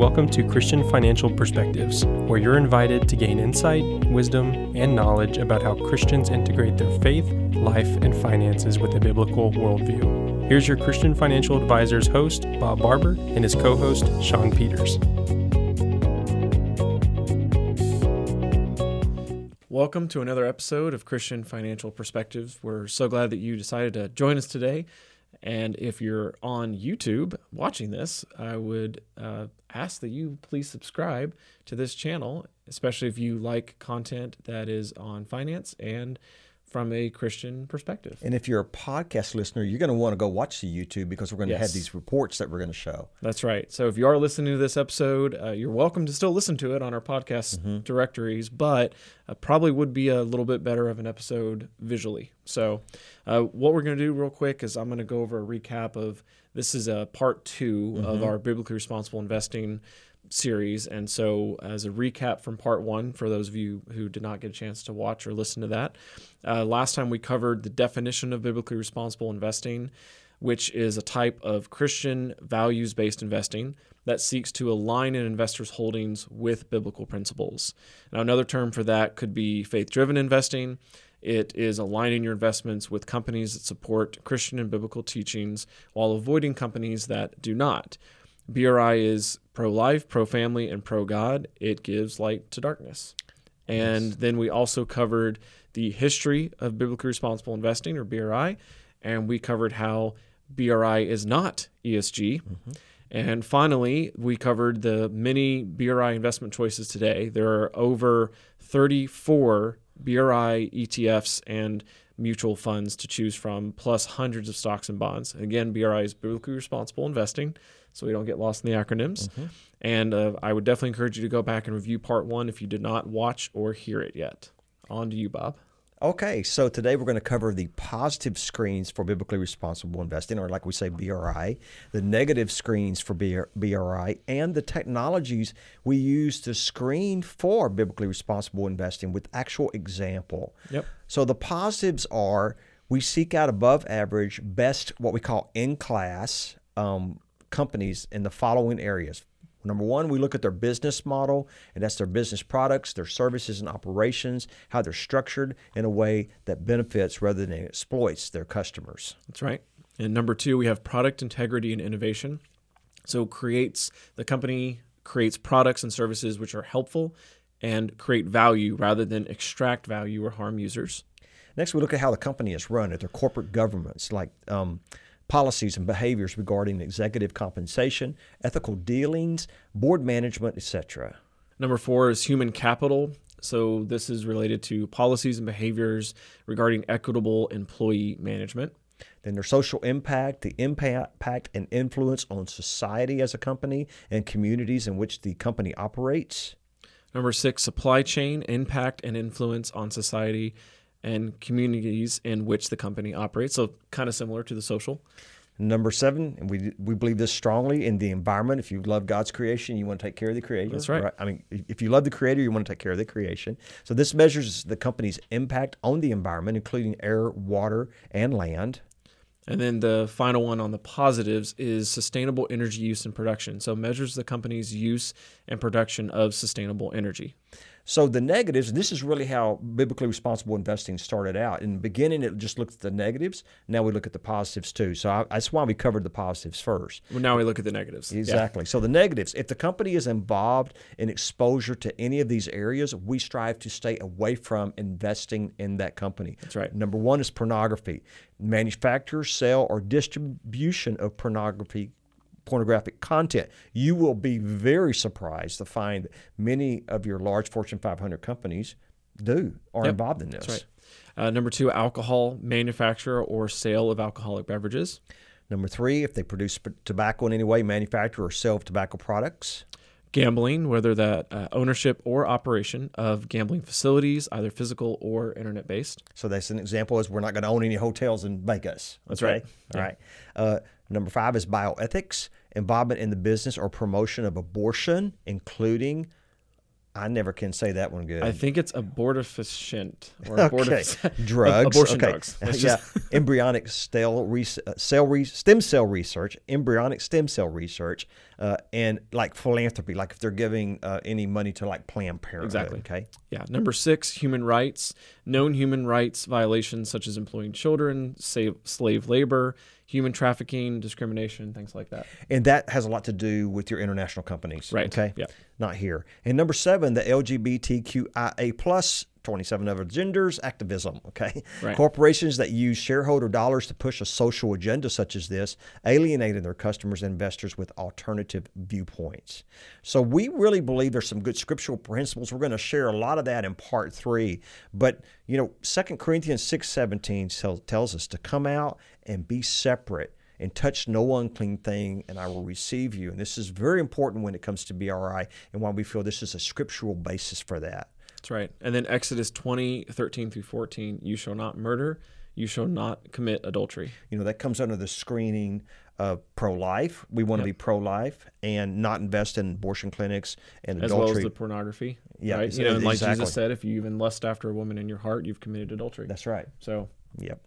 Welcome to Christian Financial Perspectives, where you're invited to gain insight, wisdom, and knowledge about how Christians integrate their faith, life, and finances with a biblical worldview. Here's your Christian Financial Advisors host, Bob Barber, and his co host, Sean Peters. Welcome to another episode of Christian Financial Perspectives. We're so glad that you decided to join us today. And if you're on YouTube watching this, I would uh, ask that you please subscribe to this channel, especially if you like content that is on finance and from a Christian perspective. And if you're a podcast listener, you're going to want to go watch the YouTube because we're going to have these reports that we're going to show. That's right. So if you are listening to this episode, uh, you're welcome to still listen to it on our podcast Mm-hmm. directories, but uh, probably would be a little bit better of an episode visually. So uh, what we're going to do real quick is I'm going to go over a recap of this is a part 2 Mm-hmm. of our biblically responsible investing series. And so, as a recap from part one, for those of you who did not get a chance to watch or listen to that, uh, last time we covered the definition of biblically responsible investing, which is a type of Christian values based investing that seeks to align an investor's holdings with biblical principles. Now, another term for that could be faith driven investing. It is aligning your investments with companies that support Christian and biblical teachings while avoiding companies that do not. BRI is pro life, pro family, and pro God. It gives light to darkness. And then we also covered the history of biblically responsible investing, or BRI, and we covered how BRI is not ESG. Mm-hmm. And finally, we covered the many BRI investment choices today. There are over 34 BRI ETFs and mutual funds to choose from, plus hundreds of stocks and bonds. Again, BRI is biblically responsible investing, so we don't get lost in the acronyms. And uh, I would definitely encourage you to go back and review part one if you did not watch or hear it yet. On to you, Bob. Okay, so today we're going to cover the positive screens for biblically responsible investing, or like we say, BRI, the negative screens for BRI, and the technologies we use to screen for biblically responsible investing with actual example. Yep. So the positives are we seek out above average, best, what we call in class um, companies in the following areas. Number one, we look at their business model, and that's their business products, their services and operations, how they're structured in a way that benefits rather than exploits their customers. That's right. And number two, we have product integrity and innovation. So creates the company creates products and services which are helpful and create value rather than extract value or harm users. Next, we look at how the company is run, at their corporate governance, like um, policies and behaviors regarding executive compensation, ethical dealings, board management, etc. Number four is human capital. So this is related to policies and behaviors regarding equitable employee management. Then their social impact, the impact and influence on society as a company and communities in which the company operates. Number six, supply chain impact and influence on society and communities in which the company operates. So kind of similar to the social. Number seven, and we we believe this strongly in the environment. If you love God's creation, you want to take care of the creator. That's right. I mean, if you love the creator, you want to take care of the creation. So this measures the company's impact on the environment, including air, water, and land. And then the final one on the positives is sustainable energy use and production. So measures the company's use and production of sustainable energy. So the negatives, this is really how biblically responsible investing started out. In the beginning, it just looked at the negatives. Now we look at the positives too. So I, that's why we covered the positives first. Well, now we look at the negatives. Yeah. Exactly. So the negatives, if the company is involved in exposure to any of these areas, we strive to stay away from investing in that company. That's right. Number one is pornography. Manufacture, sale, or distribution of pornography pornographic content. You will be very surprised to find that many of your large Fortune 500 companies do are Yep. involved in this. That's right. Uh, number two, alcohol manufacture or sale of alcoholic beverages. Number three, if they produce tobacco in any way, manufacture or sell of tobacco products. Gambling, whether that uh, ownership or operation of gambling facilities, either physical or internet based. So that's an example is we're not going to own any hotels in Vegas. That's okay? right. Uh, number five is bioethics, involvement in the business or promotion of abortion, including I never can say that one good. I think it's abortifacient or okay. drugs. abortion okay. drugs. Yeah. just- embryonic cell, re- uh, cell re- stem cell research, embryonic stem cell research, uh, and like philanthropy, like if they're giving uh, any money to like Planned Parenthood. Exactly. Okay. Yeah. Number six, human rights. Known human rights violations such as employing children, save, slave labor, human trafficking, discrimination, things like that. And that has a lot to do with your international companies. Right. Okay. Yeah. Not here. And number seven, the LGBTQIA plus 27 other genders activism. Okay. Right. Corporations that use shareholder dollars to push a social agenda such as this, alienating their customers and investors with alternative viewpoints. So we really believe there's some good scriptural principles. We're going to share a lot of that in part three. But you know, 2 Corinthians 6 17 tells, tells us to come out and be separate and touch no unclean thing, and I will receive you. And this is very important when it comes to BRI and why we feel this is a scriptural basis for that. That's right. And then Exodus 20, 13 through 14, you shall not murder, you shall not commit adultery. You know, that comes under the screening of pro life. We want to be pro life and not invest in abortion clinics and As well adultery. as the pornography. Yeah, Right? You know, and like exactly. Jesus said, if you even lust after a woman in your heart, you've committed adultery. That's right. so Yep.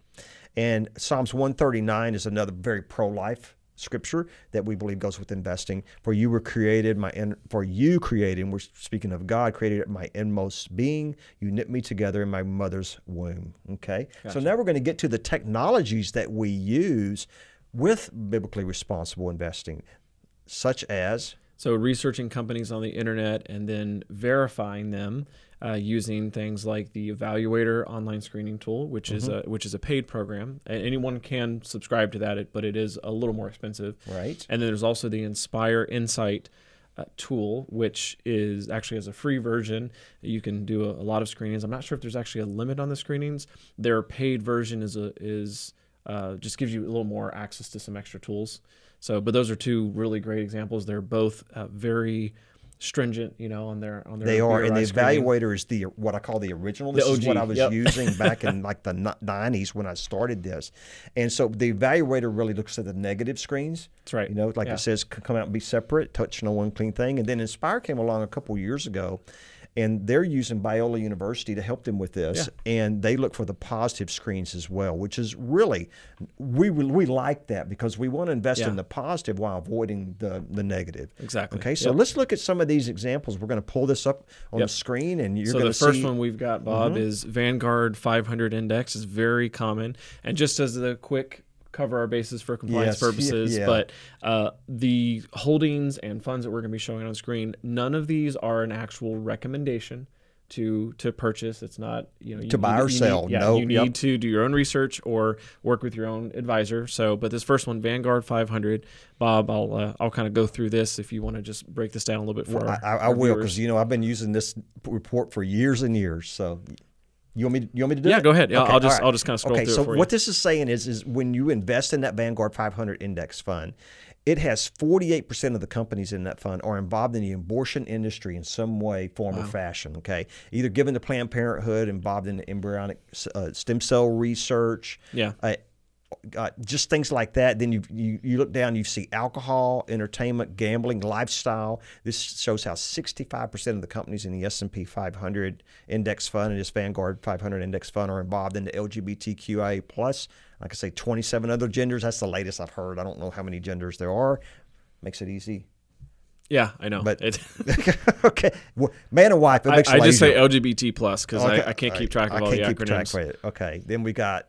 And Psalms 139 is another very pro-life scripture that we believe goes with investing. For you were created, my in, for you created, we're speaking of God, created my inmost being. You knit me together in my mother's womb. Okay. So now we're going to get to the technologies that we use with biblically responsible investing, such as So researching companies on the internet and then verifying them uh, using things like the Evaluator online screening tool, which is Mm-hmm. a which is a paid program. And anyone can subscribe to that, but it is a little more expensive. right. And then there's also the Inspire Insight uh, tool, which is actually as a free version. You can do a, a lot of screenings. I'm not sure if there's actually a limit on the screenings. Their paid version is a is uh, just gives you a little more access to some extra tools. So, but those are two really great examples. They're both uh, very stringent, you know, on their on their. They are, and the evaluator is the what I call the original. This The is what I was yep. using back in like the nineties when I started this, and so the evaluator really looks at the negative screens. That's right. You know, like Yeah. it says, come out and be separate, touch no unclean thing, and then Inspire came along a couple years ago. And they're using Biola University to help them with this, and they look for the positive screens as well, which is really we we like that because we want to invest Yeah. in the positive while avoiding the the negative. Exactly. Okay, so Yep. let's look at some of these examples. We're going to pull this up on Yep. the screen, and you're so going the to first see. Mm-hmm. one we've got, Bob, is Vanguard 500 Index is very common, and just as the quick cover our bases for compliance Yes, purposes, yeah. but uh, the holdings and funds that we're going to be showing on screen, none of these are an actual recommendation to to purchase. It's not you know you, To buy you- or you sell. Need, yeah, No, you need yep. to do your own research or work with your own advisor. So, but this first one, Vanguard 500, Bob, I'll uh, I'll kind of go through this if you want to just break this down a little bit for Well, our, I, I our will because you know I've been using this report for years and years. So you want me? To, you want me to do Yeah, it? go ahead. Yeah, I'll just- all I'll just kinda scroll okay, through it so for you. what this is saying is, is when you invest in that Vanguard 500 index fund, it has 48 percent of the companies in that fund are involved in the abortion industry in some way, form, or fashion. Okay, either given to Planned Parenthood, involved in embryonic uh, stem cell research. Yeah. Uh, uh, just things like that. Then you, you you look down, you see alcohol, entertainment, gambling, lifestyle. This shows how 65% of the companies in the S&P 500 index fund and this Vanguard 500 index fund are involved in the LGBTQIA plus. Like I say, 27 other genders. That's the latest I've heard. I don't know how many genders there are. Makes it easy. Yeah, I know. But- It- okay, Well, man and wife. It I, it I just say. LGBT plus because Okay, I, I can't keep track of I all the acronyms. Okay, then we got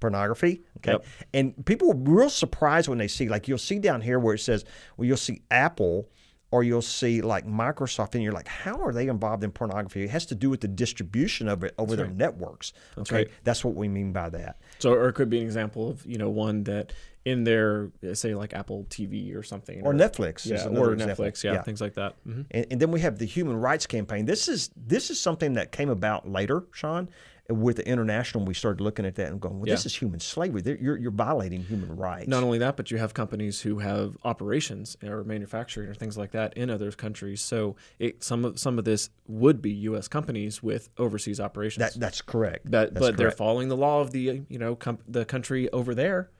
pornography. Okay, Yep. and people are real surprised when they see like you'll see down here where it says well you'll see Apple or you'll see like Microsoft and you're like how are they involved in pornography? It has to do with the distribution of it over their networks. okay, right. that's what we mean by that. So, or it could be an example of you know one that in their say like Apple TV or something, Or Netflix yeah, or example. Netflix, yeah, Yeah. things like that. hmm And, and then we have the human rights campaign. This is this is something that came about later, Sean, with the international. We started looking at that and going, well, this is human slavery. You're you're violating human rights. Not only that, but you have companies who have operations or manufacturing or things like that in other countries. So, it, some of some of this would be U.S. companies with overseas operations. That that's correct. But That's but they're following the law of the you know com- the country over there,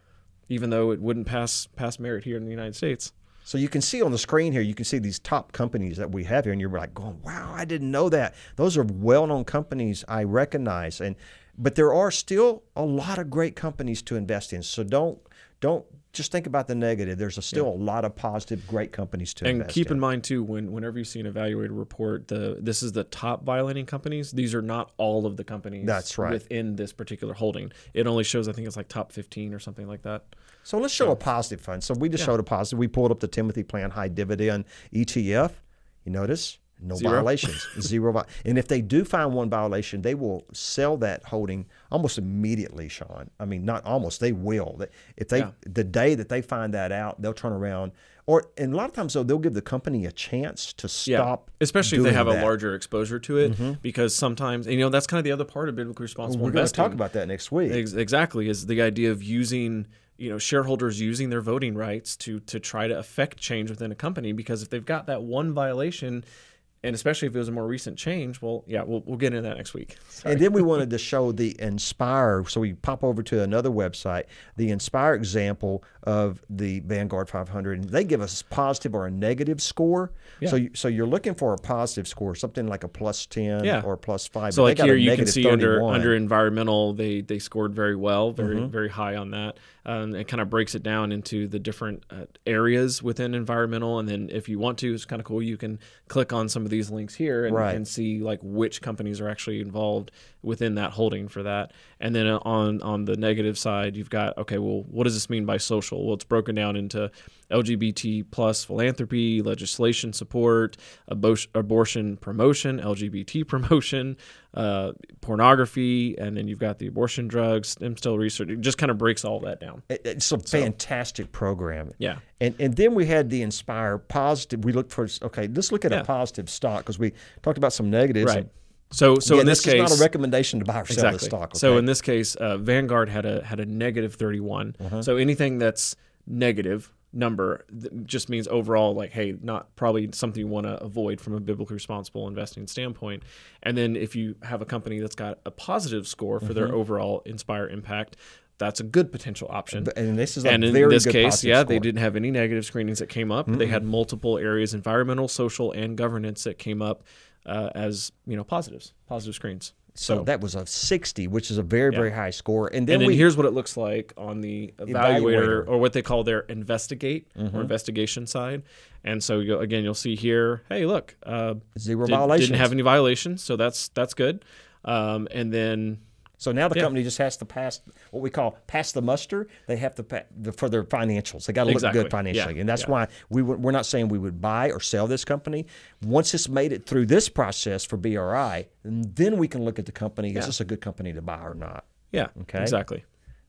even though it wouldn't pass pass merit here in the United States. So you can see on the screen here, you can see these top companies that we have here, and you're like going, "Wow, I didn't know that." Those are well-known companies I recognize, and but there are still a lot of great companies to invest in. So don't don't just think about the negative. There's a, still a lot of positive, great companies to and keep in. in mind too when whenever you see an evaluated report the this is the top violating companies these are not all of the companies That's right. within this particular holding it only shows i think it's like top 15 or something like that So let's show a positive fund. So we just showed a positive. We pulled up the Timothy Plan High Dividend ETF. You notice no Zero. violations, zero. Vi- and if they do find one violation, they will sell that holding almost immediately, Sean. I mean, not almost. They will. If they Yeah. the day that they find that out, they'll turn around. Or and a lot of times though, they'll give the company a chance to stop. especially if they have that. Mm-hmm. a larger exposure to it because sometimes you know that's kind of the other part of biblically responsible We're going to talk about that next week. Ex- exactly is the idea of using you know shareholders using their voting rights to to try to affect change within a company because if they've got that one violation and especially if it was a more recent change well yeah we'll, we'll get into that next week And then we wanted to show the Inspire. So we pop over to another website, the Inspire example of the Vanguard 500. And they give us positive or a negative score. So, you, so you're looking for a positive score, something like a plus 10 Yeah. or plus 5. So like here you can see under under environmental they they scored very well, very Mm-hmm. very high on that. Um, it kind of breaks it down into the different uh, areas within environmental, and then if you want to, it's kind of cool. You can click on some of these links here and, Right. and see like which companies are actually involved within that holding for that. And then uh, on on the negative side, you've got okay, well, what does this mean by social? Well, it's broken down into LGBT plus philanthropy, legislation support, abo- abortion promotion, LGBT promotion, uh, pornography, and then you've got the abortion drugs, stem cell research. It just kind of breaks all that down. It's a fantastic program. Yeah. And and then we had the Inspire positive. We looked for okay. Let's look at Yeah. a positive stock because we talked about some negatives. Right. And So so again, in this, is case, not a recommendation to buy or sell exactly. the stock. So in this case, uh, Vanguard had a had a negative 31. Uh-huh. So anything that's negative number just means overall like hey not probably something you want to avoid from a biblically responsible investing standpoint and then if you have a company that's got a positive score for Mm-hmm. their overall inspire impact that's a good potential option and this is a and in very this good case, yeah, score. they didn't have any negative screenings that came up. They had multiple areas, environmental, social, and governance that came up uh, as you know positives, positive screens. So that was a 60, which is a very, very high score. And then, And then we here's what it looks like on the evaluator, Evaluator. or what they call their investigate Mm-hmm. or investigation side. And so you, again, you'll see here, hey, look, uh, zero did, violations. didn't have any violations, so that's that's good. Um, and then so now the company just has to pass what we call pass the muster. They have to pa- the, for their financials. They got to look good financially, Yeah. and that's Yeah. why we we're not saying we would buy or sell this company. Once it's made it through this process for BRI, then we can look at the company. Is this a good company to buy or not? yeah, Okay. exactly.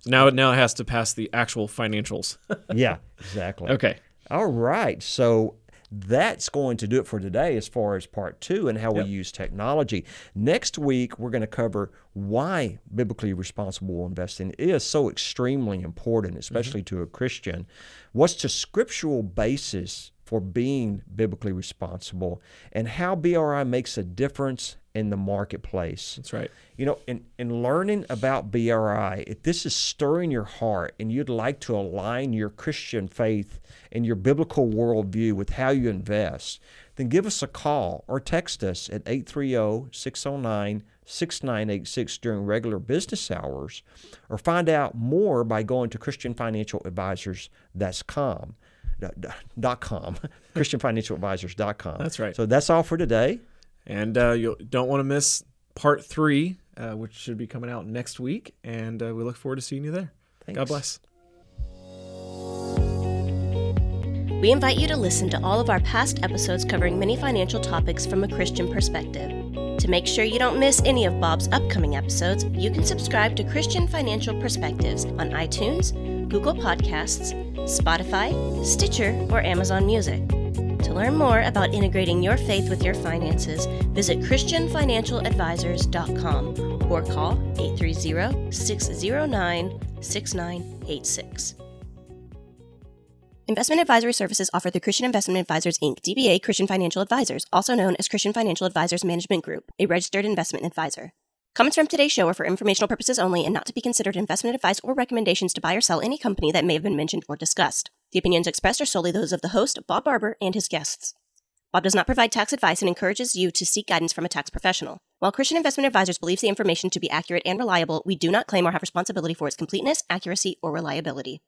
Now it now it has to pass the actual financials. yeah, exactly. okay. All right. So that's going to do it for today as far as part two and how Yep. we use technology. Next week, we're going to cover why biblically responsible investing is so extremely important, mm-hmm. especially to a Christian. What's the scriptural basis for being biblically responsible and how BRI makes a difference in the marketplace? That's right. You know, in, in learning about BRI, if this is stirring your heart and you'd like to align your Christian faith and your biblical worldview with how you invest, then give us a call or text us at 830 609 6986 during regular business hours, or find out more by going to ChristianFinancialAdvisors.com. Dot com, ChristianFinancialAdvisors.com. That's right. So that's all for today. And uh, you don't want to miss part three, uh, which should be coming out next week. And uh, we look forward to seeing you there. God bless. We invite you to listen to all of our past episodes covering many financial topics from a Christian perspective. To make sure you don't miss any of Bob's upcoming episodes, you can subscribe to Christian Financial Perspectives on iTunes, Google Podcasts, Spotify, Stitcher, or Amazon Music. Learn more about integrating your faith with your finances, visit ChristianFinancialAdvisors.com or call 830 609 6986. Investment advisory services offered through Christian Investment Advisors Inc., DBA Christian Financial Advisors, also known as Christian Financial Advisors Management Group, a registered investment advisor. Comments from today's show are for informational purposes only and not to be considered investment advice or recommendations to buy or sell any company that may have been mentioned or discussed. The opinions expressed are solely those of the host, Bob Barber, and his guests. Bob does not provide tax advice and encourages you to seek guidance from a tax professional. While Christian Investment Advisors believes the information to be accurate and reliable, we do not claim or have responsibility for its completeness, accuracy, or reliability.